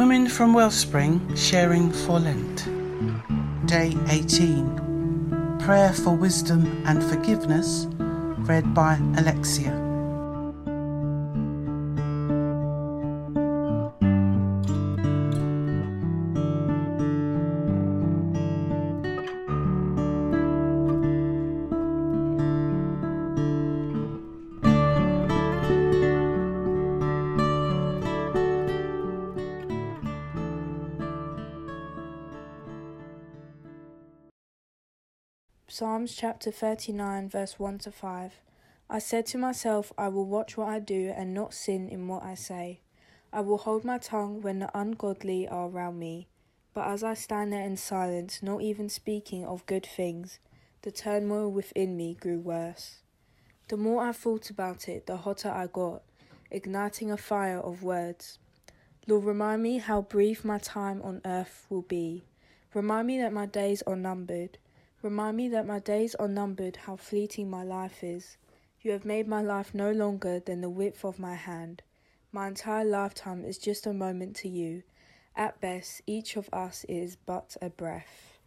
Women from Wellspring sharing for Lent. Day 18. Prayer for Wisdom and Forgiveness, read by Alexia. Psalms chapter 39, verse 1 to 5. I said to myself, I will watch what I do and not sin in what I say. I will hold my tongue when the ungodly are around me. But as I stand there in silence, not even speaking of good things, the turmoil within me grew worse. The more I thought about it, the hotter I got, igniting a fire of words. Lord, remind me how brief my time on earth will be. Remind me that my days are numbered. Remind me that my days are numbered, how fleeting my life is. You have made my life no longer than the width of my hand. My entire lifetime is just a moment to you. At best, each of us is but a breath.